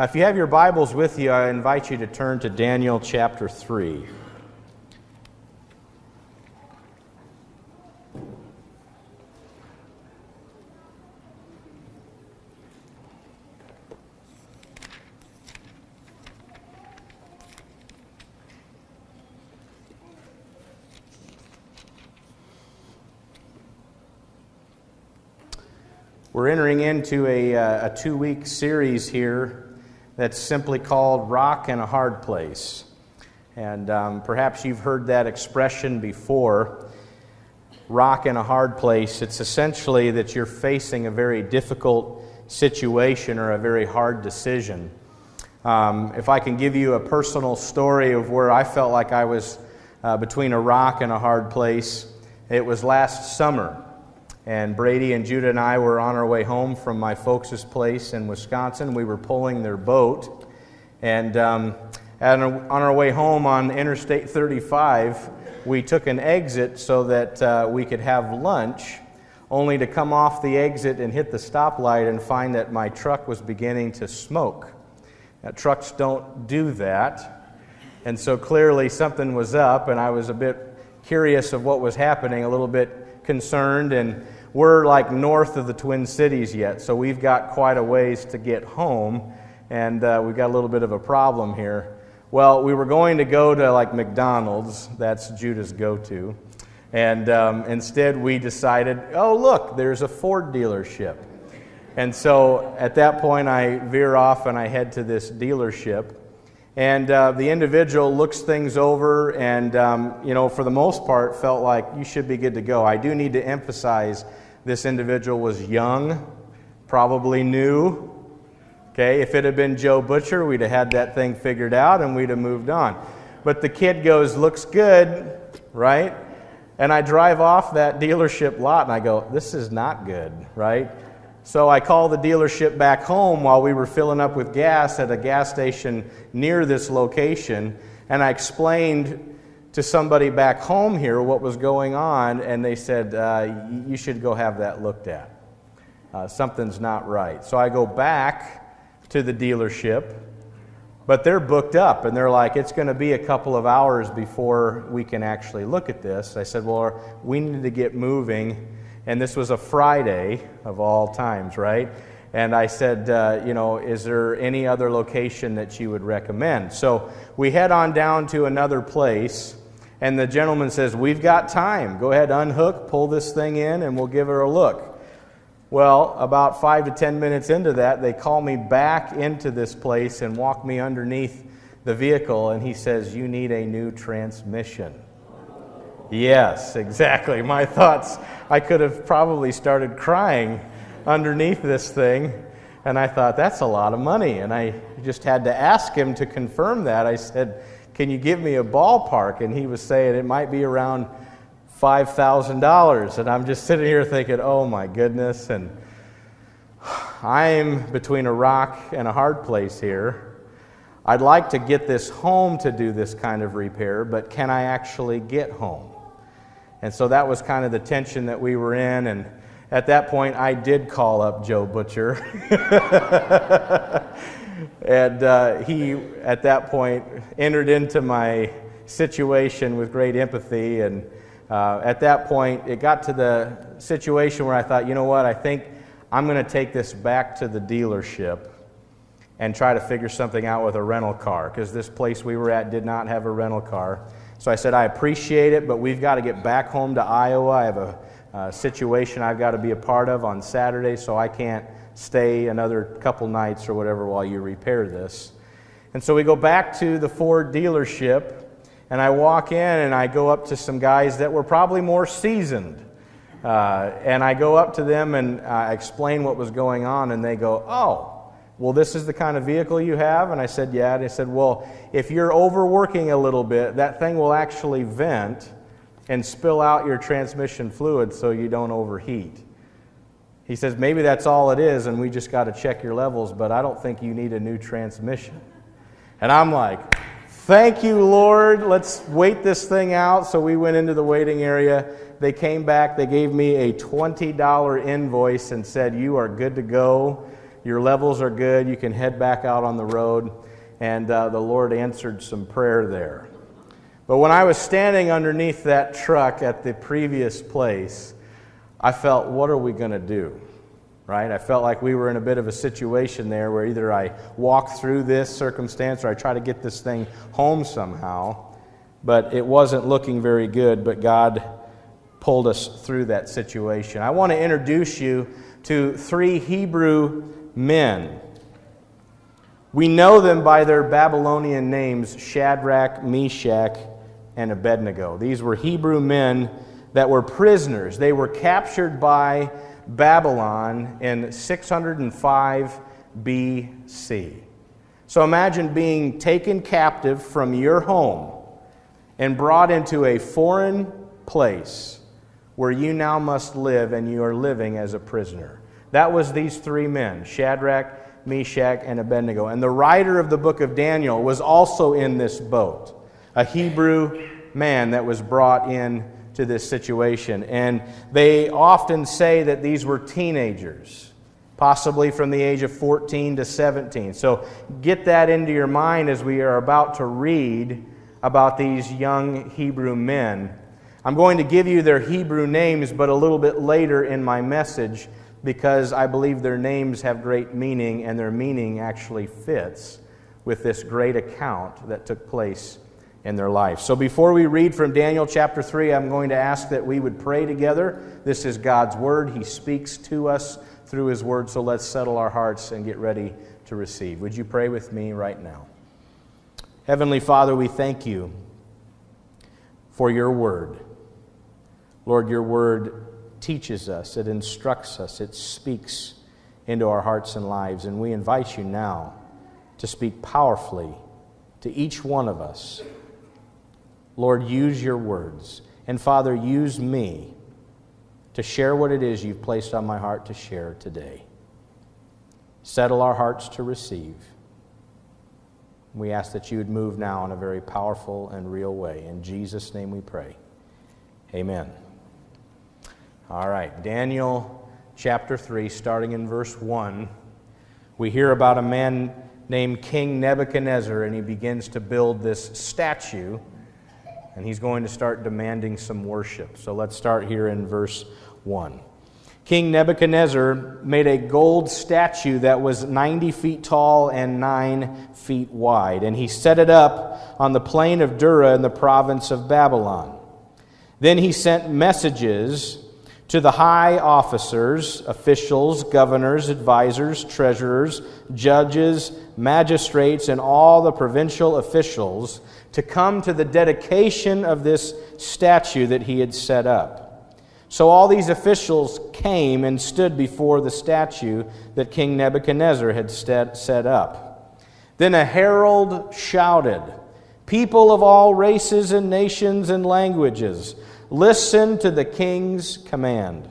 Uh, if you have your Bibles with you, I invite you to turn to Daniel chapter 3. We're entering into a, uh, a two week series here that's simply called Rock and a Hard Place. And um, perhaps you've heard that expression before rock in a hard place. It's essentially that you're facing a very difficult situation or a very hard decision. Um, if I can give you a personal story of where I felt like I was uh, between a rock and a hard place, it was last summer. And Brady and Judah and I were on our way home from my folks' place in Wisconsin. We were pulling their boat. And um, on our way home on Interstate 35, we took an exit so that uh, we could have lunch, only to come off the exit and hit the stoplight and find that my truck was beginning to smoke. Now, trucks don't do that. And so clearly something was up, and I was a bit curious of what was happening, a little bit concerned. And we're like north of the Twin Cities yet, so we've got quite a ways to get home, and uh, we've got a little bit of a problem here. Well, we were going to go to like McDonald's, that's Judah's go to, and um, instead we decided, oh, look, there's a Ford dealership. And so at that point, I veer off and I head to this dealership. And uh, the individual looks things over and, um, you know, for the most part, felt like you should be good to go. I do need to emphasize this individual was young, probably new. Okay, if it had been Joe Butcher, we'd have had that thing figured out and we'd have moved on. But the kid goes, looks good, right? And I drive off that dealership lot and I go, this is not good, right? So I call the dealership back home while we were filling up with gas at a gas station near this location. And I explained to somebody back home here what was going on, and they said, uh, You should go have that looked at. Uh, something's not right. So I go back to the dealership, but they're booked up, and they're like, It's going to be a couple of hours before we can actually look at this. I said, Well, we need to get moving. And this was a Friday of all times, right? And I said, uh, you know, is there any other location that you would recommend? So we head on down to another place and the gentleman says, We've got time. Go ahead, unhook, pull this thing in, and we'll give her a look. Well, about five to ten minutes into that, they call me back into this place and walk me underneath the vehicle, and he says, You need a new transmission. Yes, exactly. My thoughts, I could have probably started crying underneath this thing. And I thought, that's a lot of money. And I just had to ask him to confirm that. I said, can you give me a ballpark? And he was saying it might be around $5,000. And I'm just sitting here thinking, oh my goodness. And I'm between a rock and a hard place here. I'd like to get this home to do this kind of repair, but can I actually get home? And so that was kind of the tension that we were in. And at that point, I did call up Joe Butcher. and uh, he, at that point, entered into my situation with great empathy. And uh, at that point, it got to the situation where I thought, you know what, I think I'm going to take this back to the dealership and try to figure something out with a rental car because this place we were at did not have a rental car. So I said, I appreciate it, but we've got to get back home to Iowa. I have a, situation I've got to be a part of on Saturday, so I can't stay another couple nights or whatever while you repair this. And so we go back to the Ford dealership, and I walk in and I go up to some guys that were probably more seasoned. Uh, and I go up to them and I explain what was going on, and they go, Oh, well, this is the kind of vehicle you have? And I said, Yeah. And they said, Well, if you're overworking a little bit, that thing will actually vent and spill out your transmission fluid so you don't overheat. He says, maybe that's all it is, and we just got to check your levels, but I don't think you need a new transmission. And I'm like, thank you, Lord. Let's wait this thing out. So we went into the waiting area. They came back, they gave me a $20 invoice and said, You are good to go. Your levels are good. You can head back out on the road. And uh, the Lord answered some prayer there. But when I was standing underneath that truck at the previous place, I felt, what are we going to do? Right? I felt like we were in a bit of a situation there where either I walk through this circumstance or I try to get this thing home somehow. But it wasn't looking very good, but God pulled us through that situation. I want to introduce you to three Hebrew men. We know them by their Babylonian names Shadrach, Meshach, and Abednego. These were Hebrew men that were prisoners. They were captured by Babylon in 605 BC. So imagine being taken captive from your home and brought into a foreign place where you now must live and you are living as a prisoner. That was these three men Shadrach, Meshach, and Abednego. And the writer of the book of Daniel was also in this boat, a Hebrew man that was brought in to this situation. And they often say that these were teenagers, possibly from the age of 14 to 17. So get that into your mind as we are about to read about these young Hebrew men I'm going to give you their Hebrew names, but a little bit later in my message because I believe their names have great meaning and their meaning actually fits with this great account that took place in their life. So before we read from Daniel chapter 3, I'm going to ask that we would pray together. This is God's word. He speaks to us through his word, so let's settle our hearts and get ready to receive. Would you pray with me right now? Heavenly Father, we thank you for your word. Lord, your word teaches us, it instructs us, it speaks into our hearts and lives. And we invite you now to speak powerfully to each one of us. Lord, use your words. And Father, use me to share what it is you've placed on my heart to share today. Settle our hearts to receive. We ask that you would move now in a very powerful and real way. In Jesus' name we pray. Amen. All right, Daniel chapter 3, starting in verse 1, we hear about a man named King Nebuchadnezzar, and he begins to build this statue, and he's going to start demanding some worship. So let's start here in verse 1. King Nebuchadnezzar made a gold statue that was 90 feet tall and 9 feet wide, and he set it up on the plain of Dura in the province of Babylon. Then he sent messages to the high officers, officials, governors, advisers, treasurers, judges, magistrates, and all the provincial officials to come to the dedication of this statue that he had set up. So all these officials came and stood before the statue that King Nebuchadnezzar had set up. Then a herald shouted, People of all races and nations and languages, Listen to the king's command.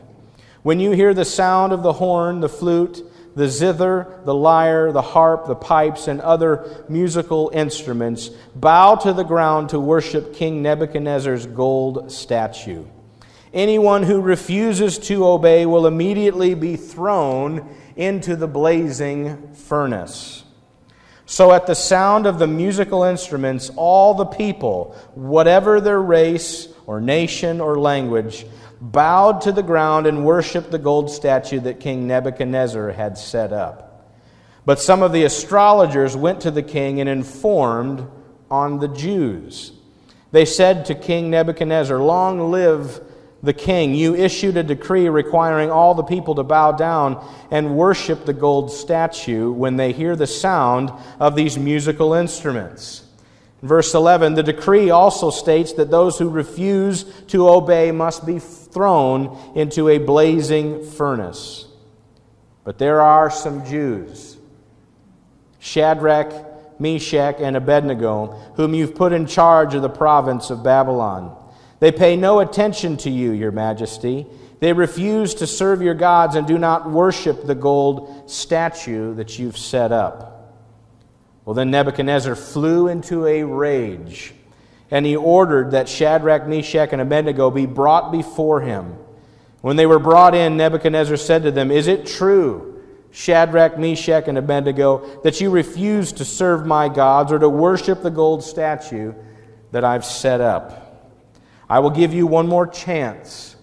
When you hear the sound of the horn, the flute, the zither, the lyre, the harp, the pipes, and other musical instruments, bow to the ground to worship King Nebuchadnezzar's gold statue. Anyone who refuses to obey will immediately be thrown into the blazing furnace. So, at the sound of the musical instruments, all the people, whatever their race, or nation or language bowed to the ground and worshiped the gold statue that King Nebuchadnezzar had set up. But some of the astrologers went to the king and informed on the Jews. They said to King Nebuchadnezzar, Long live the king. You issued a decree requiring all the people to bow down and worship the gold statue when they hear the sound of these musical instruments. Verse 11 The decree also states that those who refuse to obey must be thrown into a blazing furnace. But there are some Jews, Shadrach, Meshach, and Abednego, whom you've put in charge of the province of Babylon. They pay no attention to you, your majesty. They refuse to serve your gods and do not worship the gold statue that you've set up. Well, then Nebuchadnezzar flew into a rage, and he ordered that Shadrach, Meshach, and Abednego be brought before him. When they were brought in, Nebuchadnezzar said to them, Is it true Shadrach, Meshach, and Abednego, that you refuse to serve my gods or to worship the gold statue that I've set up. I will give you one more chance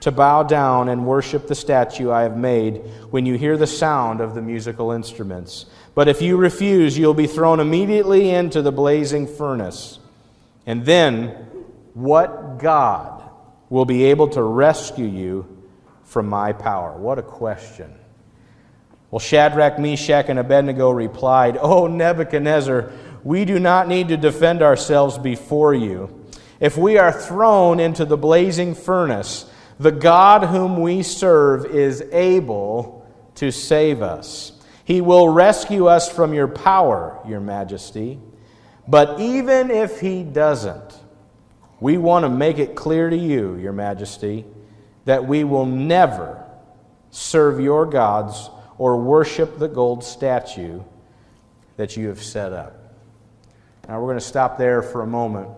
to bow down and worship the statue I have made when you hear the sound of the musical instruments. But if you refuse, you'll be thrown immediately into the blazing furnace. And then, what God will be able to rescue you from my power? What a question. Well, Shadrach, Meshach, and Abednego replied, Oh, Nebuchadnezzar, we do not need to defend ourselves before you. If we are thrown into the blazing furnace, the God whom we serve is able to save us. He will rescue us from your power, your majesty. But even if he doesn't, we want to make it clear to you, your majesty, that we will never serve your gods or worship the gold statue that you have set up. Now, we're going to stop there for a moment.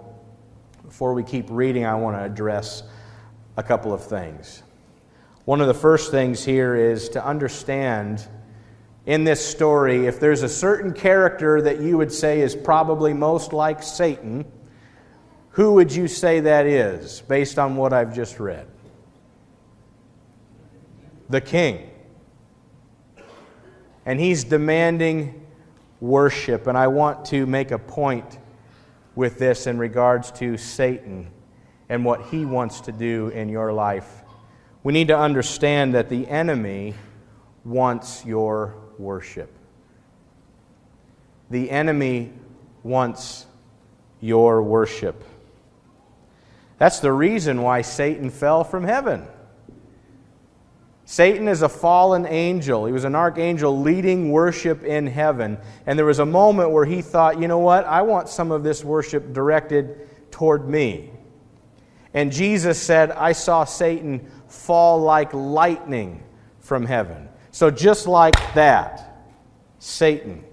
Before we keep reading, I want to address a couple of things. One of the first things here is to understand in this story if there's a certain character that you would say is probably most like Satan, who would you say that is based on what I've just read? The king and he's demanding worship. And I want to make a point with this in regards to Satan and what he wants to do in your life. We need to understand that the enemy wants your worship. The enemy wants your worship. That's the reason why Satan fell from heaven. Satan is a fallen angel. He was an archangel leading worship in heaven. And there was a moment where he thought, you know what? I want some of this worship directed toward me. And Jesus said, I saw Satan fall like lightning from heaven. So, just like that, Satan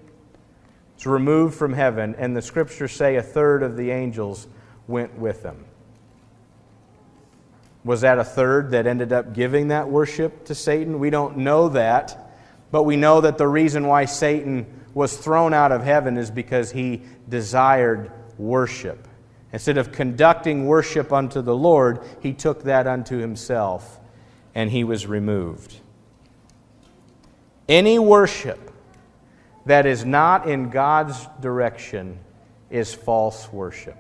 is removed from heaven, and the scriptures say a third of the angels went with him. Was that a third that ended up giving that worship to Satan? We don't know that, but we know that the reason why Satan was thrown out of heaven is because he desired worship. Instead of conducting worship unto the Lord, he took that unto himself and he was removed. Any worship that is not in God's direction is false worship.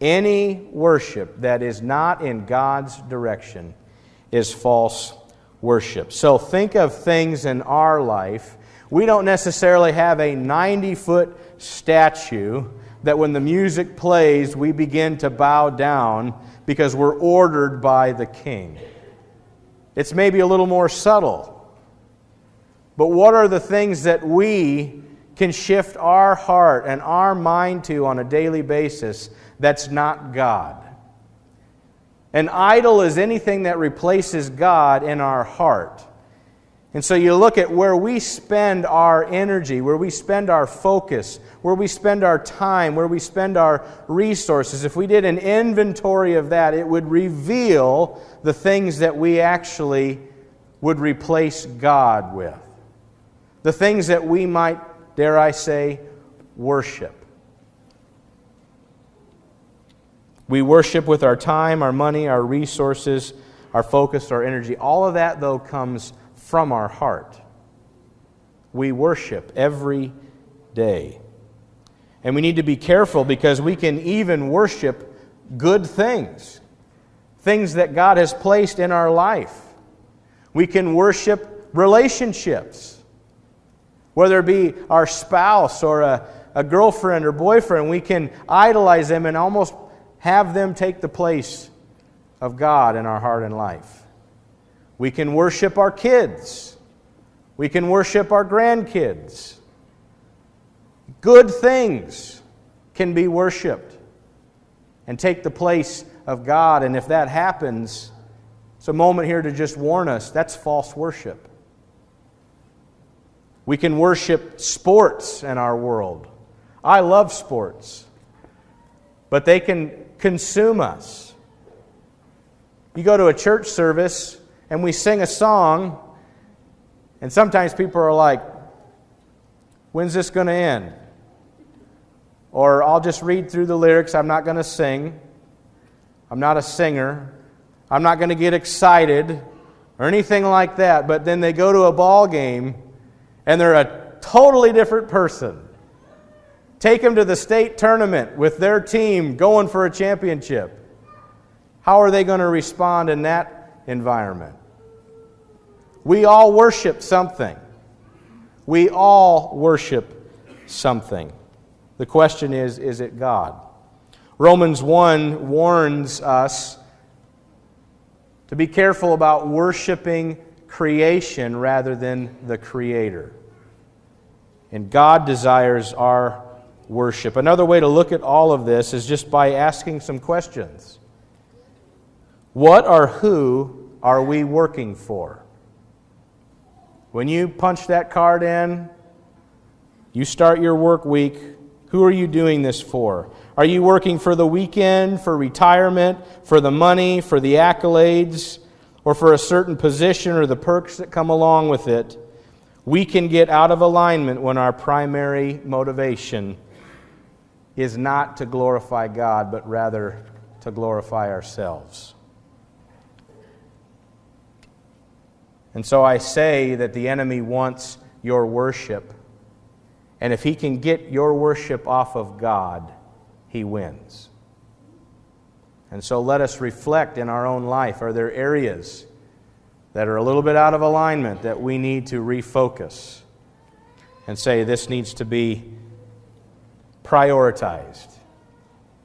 Any worship that is not in God's direction is false worship. So think of things in our life. We don't necessarily have a 90 foot statue that when the music plays, we begin to bow down because we're ordered by the king. It's maybe a little more subtle. But what are the things that we can shift our heart and our mind to on a daily basis that's not God. An idol is anything that replaces God in our heart. And so you look at where we spend our energy, where we spend our focus, where we spend our time, where we spend our resources. If we did an inventory of that, it would reveal the things that we actually would replace God with. The things that we might, dare I say, worship. We worship with our time, our money, our resources, our focus, our energy. All of that, though, comes from our heart. We worship every day. And we need to be careful because we can even worship good things, things that God has placed in our life. We can worship relationships, whether it be our spouse or a, a girlfriend or boyfriend. We can idolize them and almost have them take the place of God in our heart and life. We can worship our kids. We can worship our grandkids. Good things can be worshiped and take the place of God. And if that happens, it's a moment here to just warn us that's false worship. We can worship sports in our world. I love sports, but they can consume us. You go to a church service and we sing a song, And sometimes people are like, when's this going to end? Or I'll just read through the lyrics. I'm not going to sing. I'm not a singer. I'm not going to get excited or anything like that. But then they go to a ball game and they're a totally different person. Take them to the state tournament with their team going for a championship. How are they going to respond in that environment? We all worship something. We all worship something. The question is is it God? Romans 1 warns us to be careful about worshiping creation rather than the Creator. And God desires our worship. Another way to look at all of this is just by asking some questions What or who are we working for? When you punch that card in, you start your work week, who are you doing this for? Are you working for the weekend, for retirement, for the money, for the accolades, or for a certain position or the perks that come along with it? We can get out of alignment when our primary motivation is not to glorify God, but rather to glorify ourselves. And so I say that the enemy wants your worship. And if he can get your worship off of God, he wins. And so let us reflect in our own life. Are there areas that are a little bit out of alignment that we need to refocus and say this needs to be prioritized.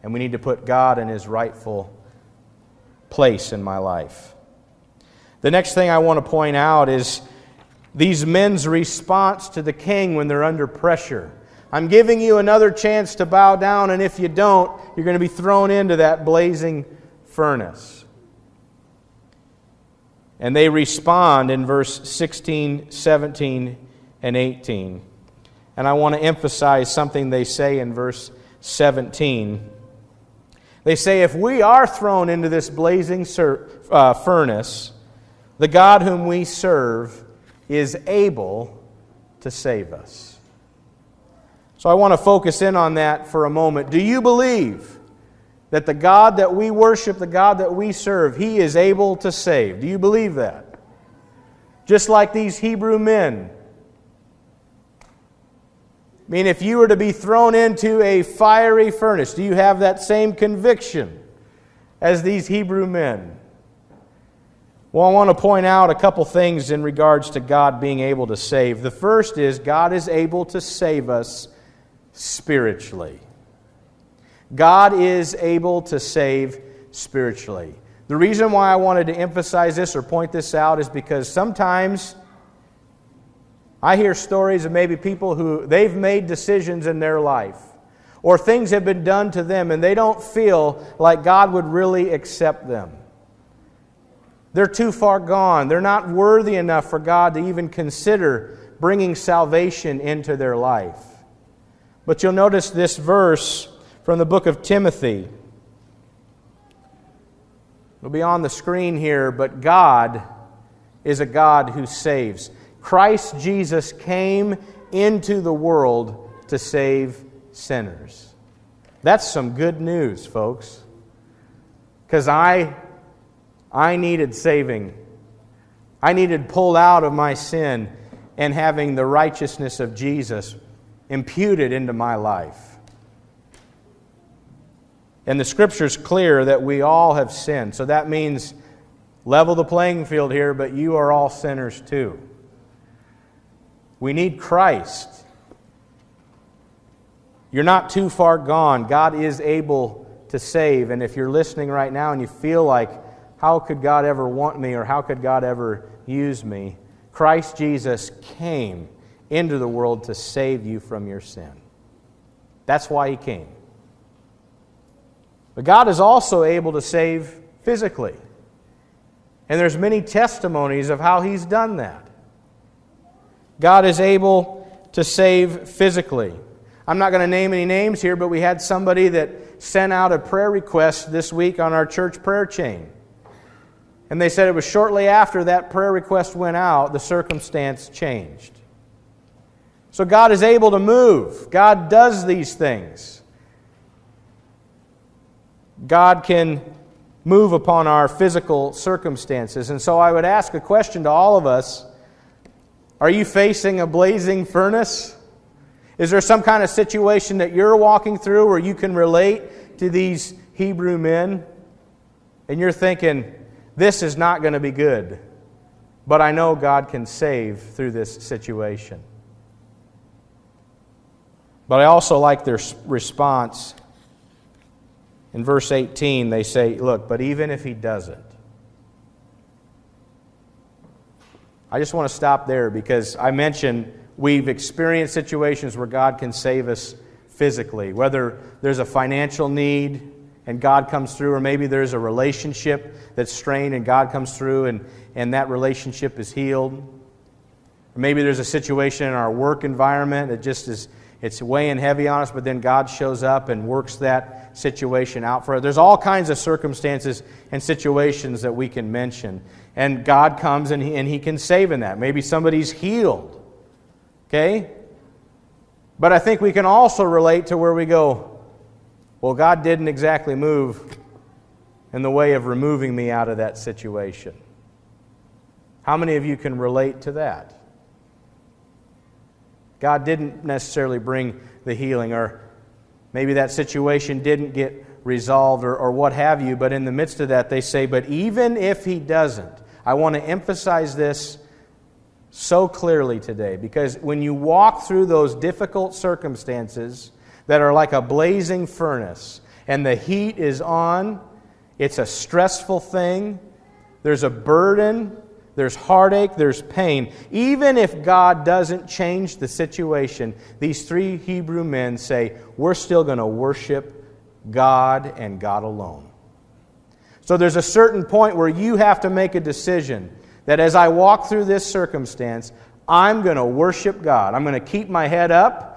And we need to put God in his rightful place in my life. The next thing I want to point out is these men's response to the king when they're under pressure. I'm giving you another chance to bow down, and if you don't, you're going to be thrown into that blazing furnace. And they respond in verse 16, 17, and 18. And I want to emphasize something they say in verse 17. They say, If we are thrown into this blazing uh, furnace, the God whom we serve is able to save us. So I want to focus in on that for a moment. Do you believe that the God that we worship, the God that we serve, He is able to save? Do you believe that? Just like these Hebrew men I mean, if you were to be thrown into a fiery furnace, do you have that same conviction as these Hebrew men? Well, I want to point out a couple things in regards to God being able to save. The first is God is able to save us spiritually. God is able to save spiritually. The reason why I wanted to emphasize this or point this out is because sometimes I hear stories of maybe people who they've made decisions in their life or things have been done to them and they don't feel like God would really accept them. They're too far gone. They're not worthy enough for God to even consider bringing salvation into their life. But you'll notice this verse from the book of Timothy. It'll be on the screen here, but God is a God who saves. Christ Jesus came into the world to save sinners. That's some good news, folks. Because I, I needed saving. I needed pulled out of my sin and having the righteousness of Jesus imputed into my life. And the scripture's clear that we all have sinned. So that means level the playing field here, but you are all sinners too. We need Christ. You're not too far gone. God is able to save. And if you're listening right now and you feel like, how could God ever want me or how could God ever use me? Christ Jesus came into the world to save you from your sin. That's why he came. But God is also able to save physically. And there's many testimonies of how he's done that. God is able to save physically. I'm not going to name any names here, but we had somebody that sent out a prayer request this week on our church prayer chain. And they said it was shortly after that prayer request went out, the circumstance changed. So God is able to move. God does these things. God can move upon our physical circumstances. And so I would ask a question to all of us Are you facing a blazing furnace? Is there some kind of situation that you're walking through where you can relate to these Hebrew men? And you're thinking, this is not going to be good, but I know God can save through this situation. But I also like their response. In verse 18, they say, Look, but even if he doesn't, I just want to stop there because I mentioned We've experienced situations where God can save us physically, whether there's a financial need and God comes through, or maybe there's a relationship that's strained and God comes through and, and that relationship is healed. Or maybe there's a situation in our work environment that just is it's weighing heavy on us, but then God shows up and works that situation out for us. There's all kinds of circumstances and situations that we can mention. And God comes and He, and he can save in that. Maybe somebody's healed. Okay? But I think we can also relate to where we go, well, God didn't exactly move in the way of removing me out of that situation. How many of you can relate to that? God didn't necessarily bring the healing, or maybe that situation didn't get resolved, or, or what have you, but in the midst of that, they say, But even if He doesn't, I want to emphasize this so clearly today because when you walk through those difficult circumstances that are like a blazing furnace and the heat is on, it's a stressful thing. There's a burden, there's heartache, there's pain. Even if God doesn't change the situation, these three Hebrew men say, We're still going to worship God and God alone. So there's a certain point where you have to make a decision that as I walk through this circumstance, I'm going to worship God. I'm going to keep my head up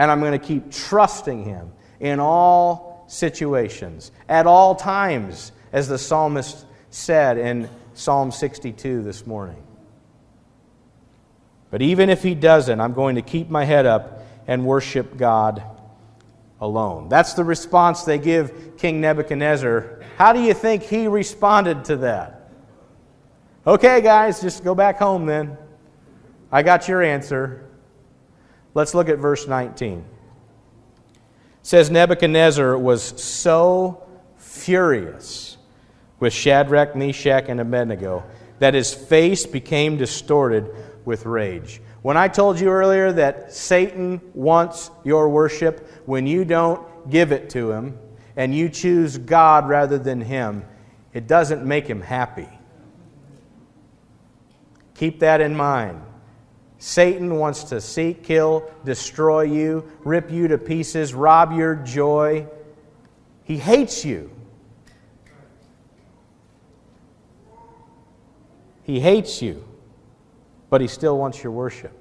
and I'm going to keep trusting Him in all situations, at all times, as the psalmist said in Psalm 62 this morning. But even if he doesn't, I'm going to keep my head up and worship God alone. That's the response they give King Nebuchadnezzar. How do you think he responded to that? Okay, guys, just go back home then. I got your answer. Let's look at verse 19. It says Nebuchadnezzar was so furious with Shadrach, Meshach, and Abednego that his face became distorted with rage. When I told you earlier that Satan wants your worship, when you don't give it to him and you choose God rather than him, it doesn't make him happy. Keep that in mind. Satan wants to seek, kill, destroy you, rip you to pieces, rob your joy. He hates you. He hates you, but he still wants your worship.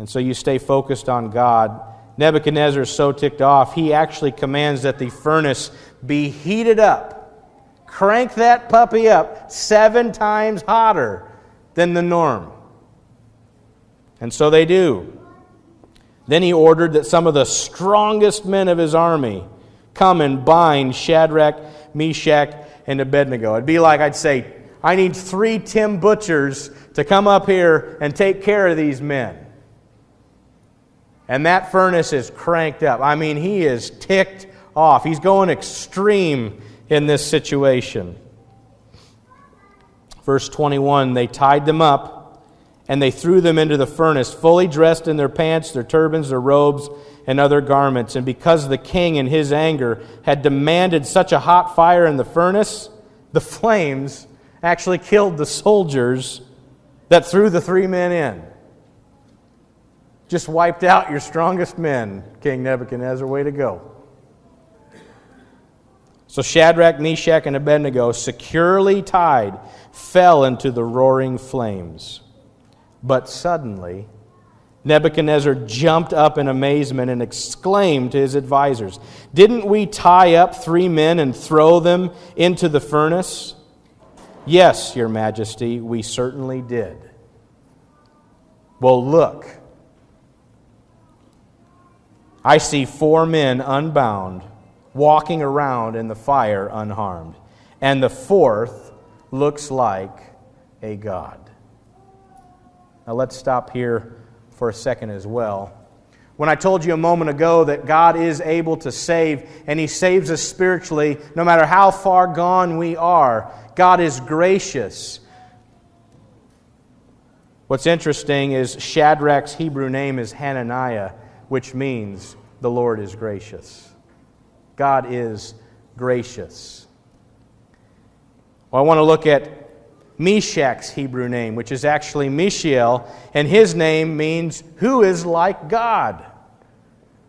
And so you stay focused on God. Nebuchadnezzar is so ticked off, he actually commands that the furnace be heated up Crank that puppy up seven times hotter than the norm. And so they do. Then he ordered that some of the strongest men of his army come and bind Shadrach, Meshach, and Abednego. It'd be like I'd say, I need three Tim Butchers to come up here and take care of these men. And that furnace is cranked up. I mean, he is ticked off. He's going extreme in this situation. Verse 21 They tied them up and they threw them into the furnace, fully dressed in their pants, their turbans, their robes, and other garments. And because the king, in his anger, had demanded such a hot fire in the furnace, the flames actually killed the soldiers that threw the three men in. Just wiped out your strongest men, King Nebuchadnezzar. Way to go. So Shadrach, Meshach, and Abednego, securely tied, fell into the roaring flames. But suddenly Nebuchadnezzar jumped up in amazement and exclaimed to his advisers, Didn't we tie up three men and throw them into the furnace? Yes, Your Majesty, we certainly did. Well, look. I see four men unbound walking around in the fire unharmed, and the fourth looks like a god. Now let's stop here for a second as well. When I told you a moment ago that God is able to save, and He saves us spiritually no matter how far gone we are, God is gracious. What's interesting is Shadrach's Hebrew name is Hananiah, which means the Lord is gracious. God is gracious. Well, I want to look at Meshach's Hebrew name, which is actually Mishael, and his name means who is like God.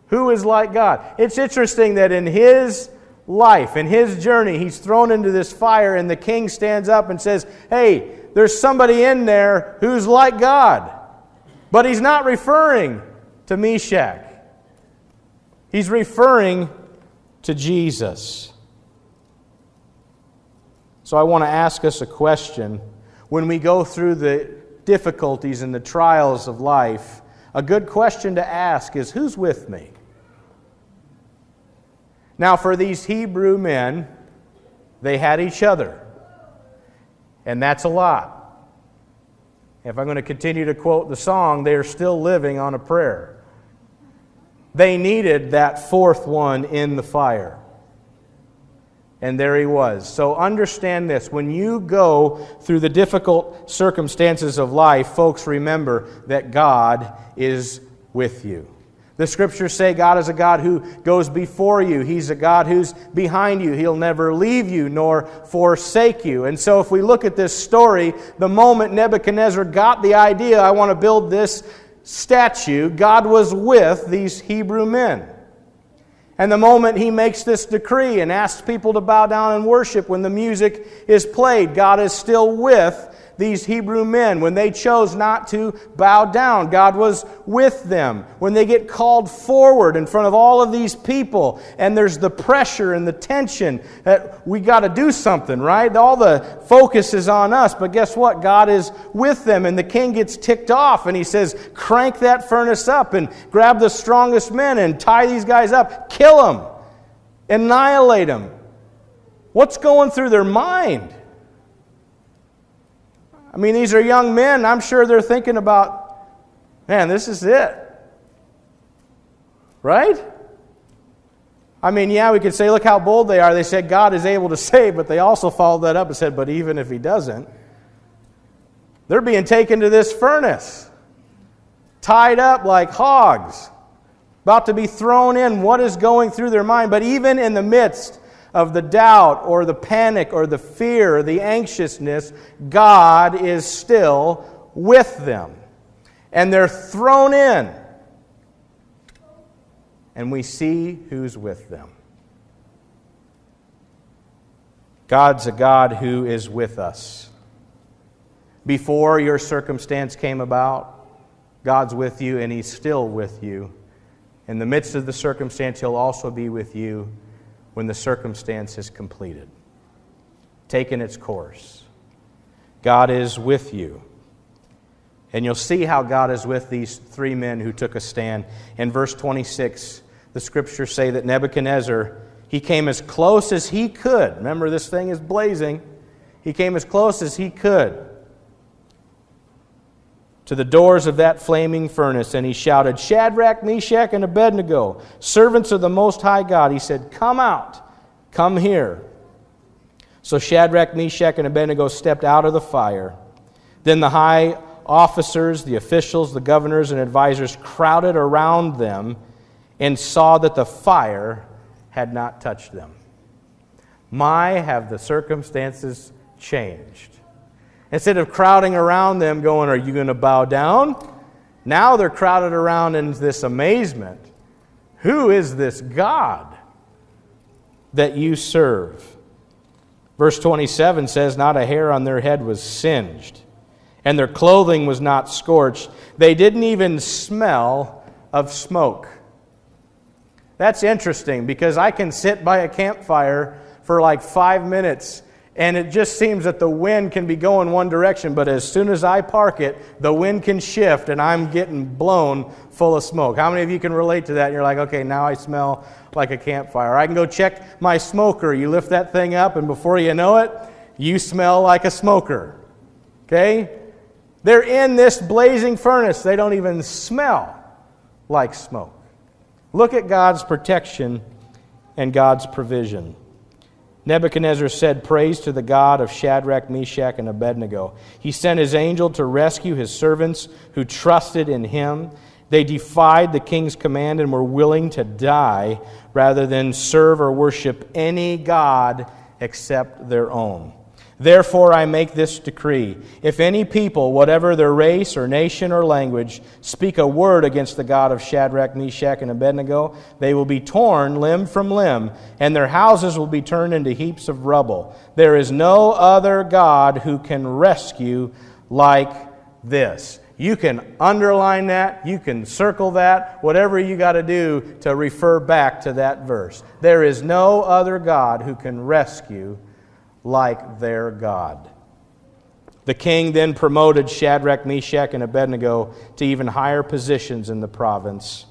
Who is like God? It's interesting that in his life, in his journey, he's thrown into this fire, and the king stands up and says, Hey, there's somebody in there who's like God. But he's not referring to Meshach, he's referring to Jesus. So I want to ask us a question. When we go through the difficulties and the trials of life, a good question to ask is who's with me? Now, for these Hebrew men, they had each other. And that's a lot. If I'm going to continue to quote the song, they are still living on a prayer. They needed that fourth one in the fire and there he was. So understand this when you go through the difficult circumstances of life, folks, remember that God is with you. The scriptures say God is a God who goes before you. He's a God who's behind you. He'll never leave you nor forsake you. And so, if we look at this story, the moment Nebuchadnezzar got the idea, I want to build this statue, God was with these Hebrew men. And the moment he makes this decree and asks people to bow down and worship when the music is played, God is still with these Hebrew men. When they chose not to bow down, God was with them. When they get called forward in front of all of these people, and there's the pressure and the tension that we got to do something, right? All the focus is on us, but guess what? God is with them, and the king gets ticked off, and he says, Crank that furnace up and grab the strongest men and tie these guys up, kill them, annihilate them. What's going through their mind? I mean, these are young men. I'm sure they're thinking about, man, this is it. Right? I mean, yeah, we could say, look how bold they are. They said God is able to save, but they also followed that up and said, but even if He doesn't, they're being taken to this furnace, tied up like hogs, about to be thrown in. What is going through their mind? But even in the midst of the doubt or the panic or the fear or the anxiousness, God is still with them. And they're thrown in. And we see who's with them. God's a God who is with us. Before your circumstance came about, God's with you and He's still with you. In the midst of the circumstance, He'll also be with you when the circumstance is completed, taken its course. God is with you. And you'll see how God is with these three men who took a stand. In verse 26, the scriptures say that Nebuchadnezzar, he came as close as he could. Remember, this thing is blazing. He came as close as he could to the doors of that flaming furnace, and he shouted, Shadrach, Meshach, and Abednego, servants of the Most High God. He said, Come out, come here. So Shadrach, Meshach, and Abednego stepped out of the fire. Then the high officers, the officials, the governors, and advisers crowded around them and saw that the fire had not touched them. My, have the circumstances changed. Instead of crowding around them, going, Are you going to bow down? Now they're crowded around in this amazement. Who is this God that you serve? Verse 27 says, Not a hair on their head was singed, and their clothing was not scorched. They didn't even smell of smoke. That's interesting because I can sit by a campfire for like five minutes and it just seems that the wind can be going one direction, but as soon as I park it, the wind can shift and I'm getting blown full of smoke. How many of you can relate to that? And you're like, okay, now I smell like a campfire. I can go check my smoker. You lift that thing up, and before you know it, you smell like a smoker. Okay? They're in this blazing furnace. They don't even smell like smoke. Look at God's protection and God's provision. Nebuchadnezzar said, Praise to the God of Shadrach, Meshach, and Abednego. He sent his angel to rescue his servants who trusted in him. They defied the king's command and were willing to die rather than serve or worship any God except their own. Therefore, I make this decree if any people, whatever their race or nation or language, speak a word against the God of Shadrach, Meshach, and Abednego, they will be torn limb from limb, and their houses will be turned into heaps of rubble. There is no other God who can rescue like this. You can underline that, you can circle that, whatever you got to do to refer back to that verse. There is no other God who can rescue like their God. The king then promoted Shadrach, Meshach, and Abednego to even higher positions in the province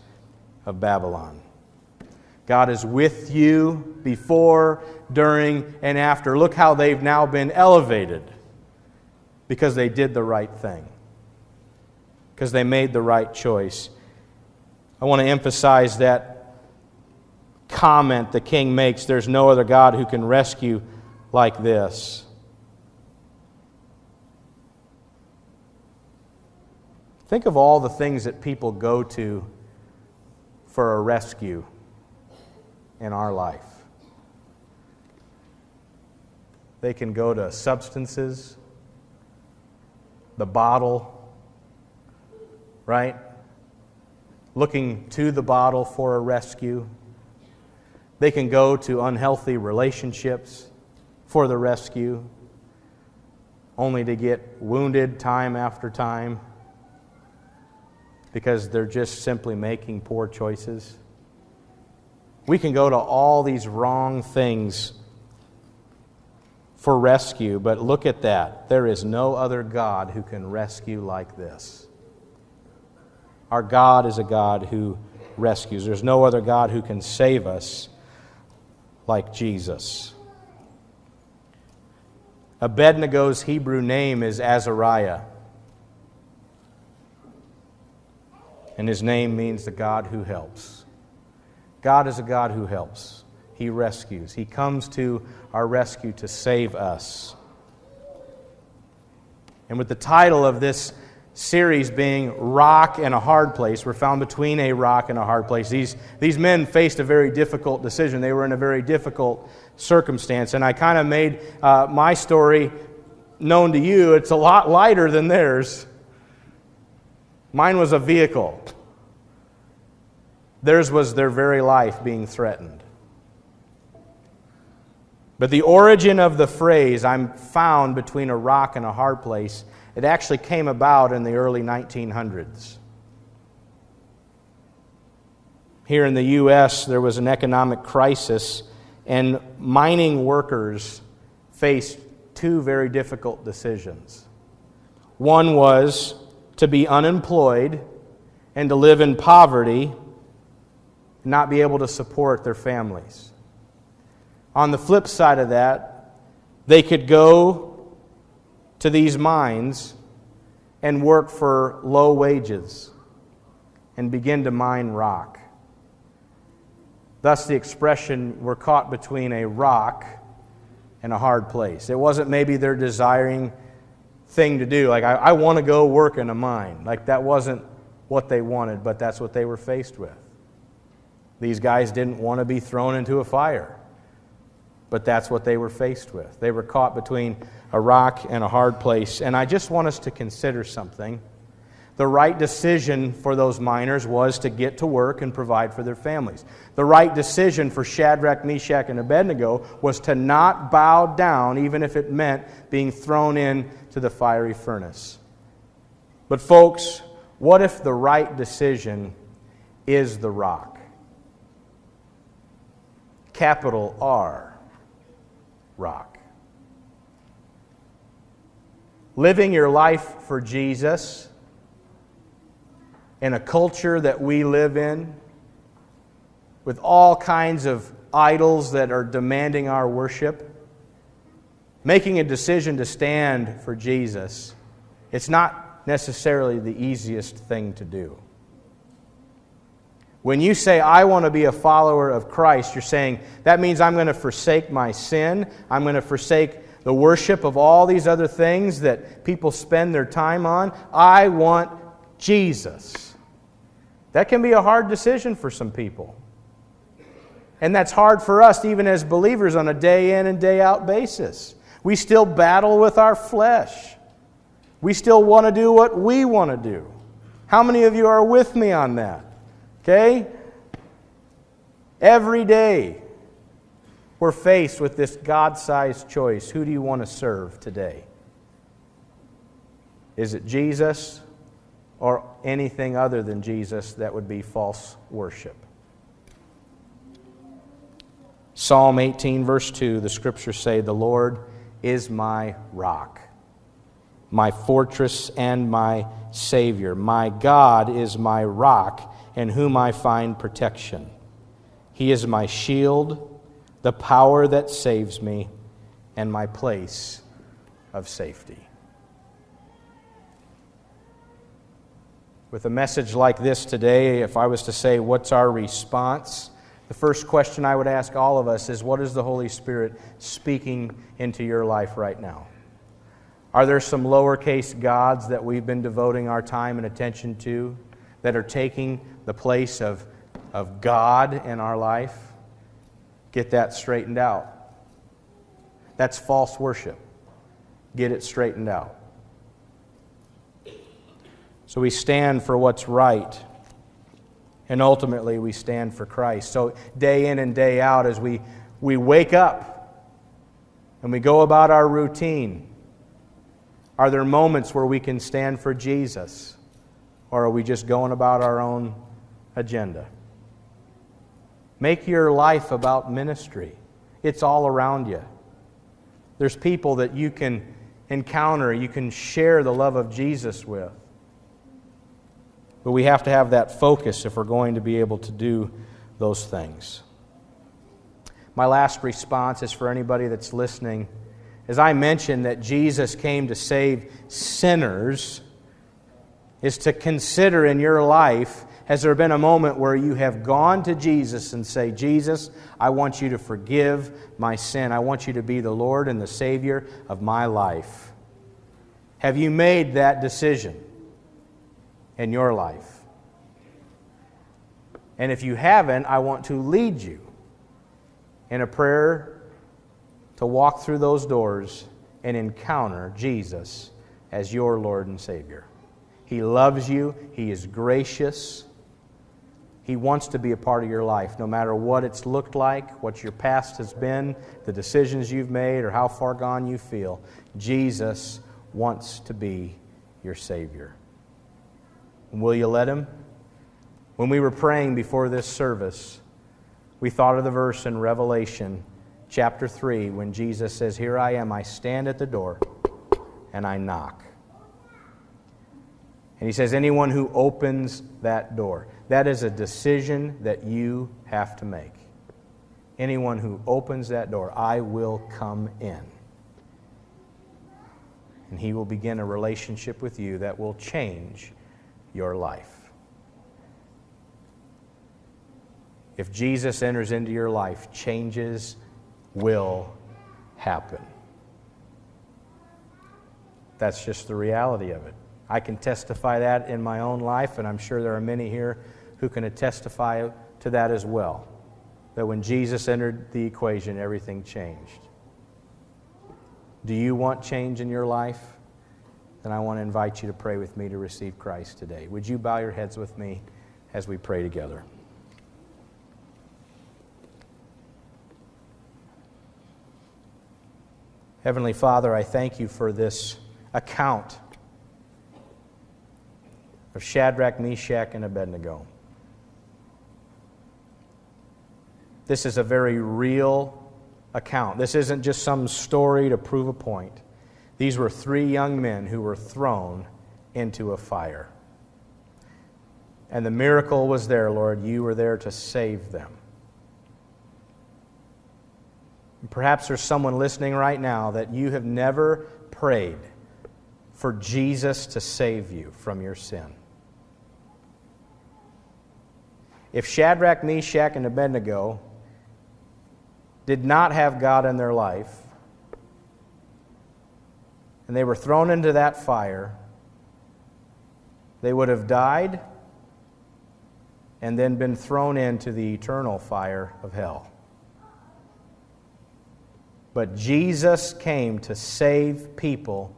of Babylon. God is with you before, during, and after. Look how they've now been elevated because they did the right thing, because they made the right choice. I want to emphasize that comment the king makes there's no other God who can rescue like this. Think of all the things that people go to for a rescue in our life. They can go to substances, the bottle, right? Looking to the bottle for a rescue. They can go to unhealthy relationships for the rescue, only to get wounded time after time because they're just simply making poor choices. We can go to all these wrong things for rescue, but look at that. There is no other God who can rescue like this. Our God is a God who rescues. There's no other God who can save us like Jesus. Abednego's Hebrew name is Azariah. And his name means the God who helps. God is a God who helps. He rescues. He comes to our rescue to save us. And with the title of this series being Rock and a Hard Place, we're found between a rock and a hard place. These, these men faced a very difficult decision. They were in a very difficult circumstance. And I kind of made uh, my story known to you. It's a lot lighter than theirs. Mine was a vehicle, theirs was their very life being threatened. But the origin of the phrase, I'm found between a rock and a hard place, it actually came about in the early 1900s. Here in the U.S., there was an economic crisis and mining workers faced two very difficult decisions. One was to be unemployed and to live in poverty not be able to support their families. On the flip side of that, they could go to these mines and work for low wages and begin to mine rock. Thus, the expression, we're caught between a rock and a hard place. It wasn't maybe their desiring thing to do. Like, I, I want to go work in a mine. Like, that wasn't what they wanted, but that's what they were faced with. These guys didn't want to be thrown into a fire, but that's what they were faced with. They were caught between a rock and a hard place. And I just want us to consider something the right decision for those miners was to get to work and provide for their families. The right decision for Shadrach, Meshach, and Abednego was to not bow down, even if it meant being thrown into the fiery furnace. But, folks, what if the right decision is the rock? Capital R, rock. Living your life for Jesus in a culture that we live in, with all kinds of idols that are demanding our worship, making a decision to stand for Jesus, it's not necessarily the easiest thing to do. When you say, I want to be a follower of Christ, you're saying, that means I'm going to forsake my sin. I'm going to forsake the worship of all these other things that people spend their time on. I want Jesus. That can be a hard decision for some people. And that's hard for us, even as believers, on a day in and day out basis. We still battle with our flesh. We still want to do what we want to do. How many of you are with me on that? Okay? Every day, we're faced with this God sized choice. Who do you want to serve today? Is it Jesus or anything other than Jesus that would be false worship? Psalm 18, verse 2, the scriptures say, The Lord is my rock, my fortress and my Savior. My God is my rock, in whom I find protection. He is my shield, the power that saves me, and my place of safety. With a message like this today, if I was to say, What's our response? The first question I would ask all of us is what is the Holy Spirit speaking into your life right now? Are there some lowercase gods that we've been devoting our time and attention to that are taking the place of, of God in our life? Get that straightened out. That's false worship. Get it straightened out. So we stand for what's right and ultimately, we stand for Christ. So, day in and day out, as we, we wake up and we go about our routine, are there moments where we can stand for Jesus? Or are we just going about our own agenda? Make your life about ministry, it's all around you. There's people that you can encounter, you can share the love of Jesus with. But we have to have that focus if we're going to be able to do those things. My last response is for anybody that's listening. As I mentioned that Jesus came to save sinners, is to consider in your life has there been a moment where you have gone to Jesus and say, Jesus, I want you to forgive my sin. I want you to be the Lord and the Savior of my life? Have you made that decision? In your life. And if you haven't, I want to lead you in a prayer to walk through those doors and encounter Jesus as your Lord and Savior. He loves you, He is gracious. He wants to be a part of your life, no matter what it's looked like, what your past has been, the decisions you've made, or how far gone you feel. Jesus wants to be your Savior. Will you let him? When we were praying before this service, we thought of the verse in Revelation chapter 3 when Jesus says, Here I am, I stand at the door and I knock. And he says, Anyone who opens that door, that is a decision that you have to make. Anyone who opens that door, I will come in. And he will begin a relationship with you that will change your life. If Jesus enters into your life, changes will happen. That's just the reality of it. I can testify that in my own life, and I'm sure there are many here who can testify to that as well. That when Jesus entered the equation, everything changed. Do you want change in your life? Then I want to invite you to pray with me to receive Christ today. Would you bow your heads with me as we pray together? Heavenly Father, I thank you for this account of Shadrach, Meshach, and Abednego. This is a very real account. This isn't just some story to prove a point. These were three young men who were thrown into a fire. And the miracle was there, Lord. You were there to save them. Perhaps there's someone listening right now that you have never prayed for Jesus to save you from your sin. If Shadrach, Meshach, and Abednego did not have God in their life, and they were thrown into that fire, they would have died and then been thrown into the eternal fire of hell. But Jesus came to save people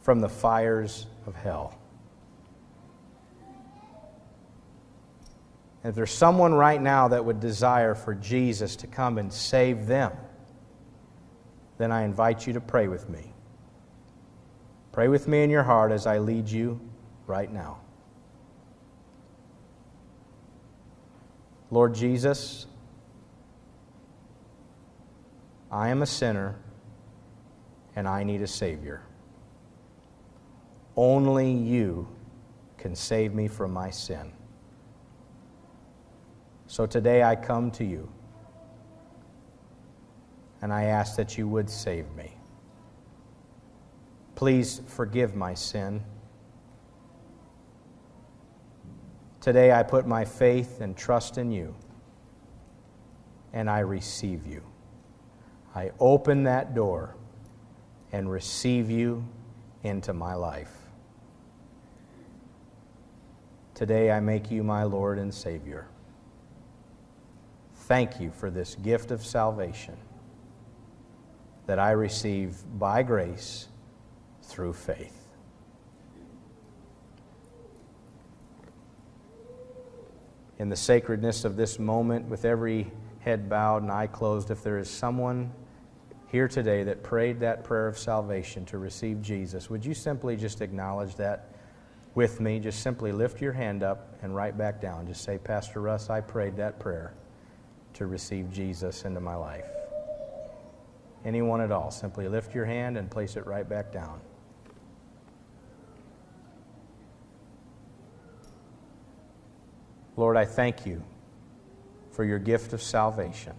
from the fires of hell. And if there's someone right now that would desire for Jesus to come and save them, then I invite you to pray with me. Pray with me in your heart as I lead you right now. Lord Jesus, I am a sinner and I need a Savior. Only you can save me from my sin. So today I come to you and I ask that you would save me. Please forgive my sin. Today I put my faith and trust in you and I receive you. I open that door and receive you into my life. Today I make you my Lord and Savior. Thank you for this gift of salvation that I receive by grace through faith. In the sacredness of this moment, with every head bowed and eye closed, if there is someone here today that prayed that prayer of salvation to receive Jesus, would you simply just acknowledge that with me? Just simply lift your hand up and right back down. Just say, Pastor Russ, I prayed that prayer to receive Jesus into my life? Anyone at all, simply lift your hand and place it right back down. Lord, I thank you for your gift of salvation.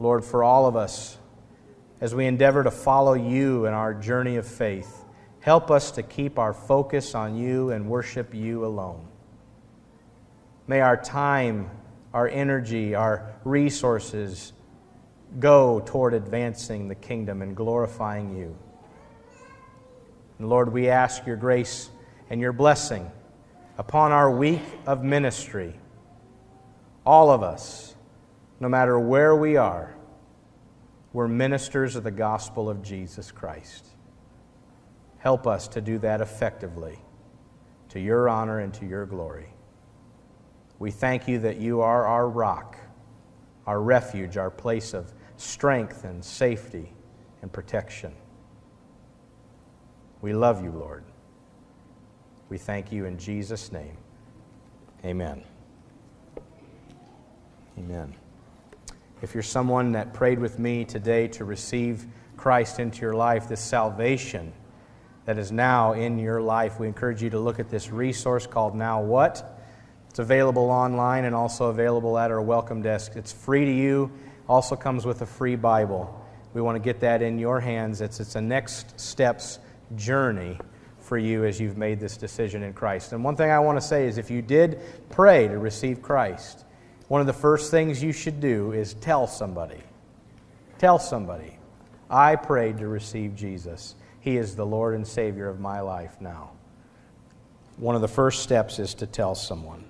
Lord, for all of us, as we endeavor to follow you in our journey of faith, help us to keep our focus on you and worship you alone. May our time, our energy, our resources go toward advancing the kingdom and glorifying you. And Lord, we ask your grace and your blessing upon our week of ministry. All of us, no matter where we are, we're ministers of the gospel of Jesus Christ. Help us to do that effectively to your honor and to your glory. We thank you that you are our rock, our refuge, our place of strength and safety and protection. We love you, Lord. We thank you in Jesus' name. Amen. Amen. If you're someone that prayed with me today to receive Christ into your life, this salvation that is now in your life, we encourage you to look at this resource called Now What? It's available online and also available at our welcome desk. It's free to you, also comes with a free Bible. We want to get that in your hands. It's, it's a next steps journey for you as you've made this decision in Christ. And one thing I want to say is if you did pray to receive Christ, one of the first things you should do is tell somebody. Tell somebody, I prayed to receive Jesus. He is the Lord and Savior of my life now. One of the first steps is to tell someone.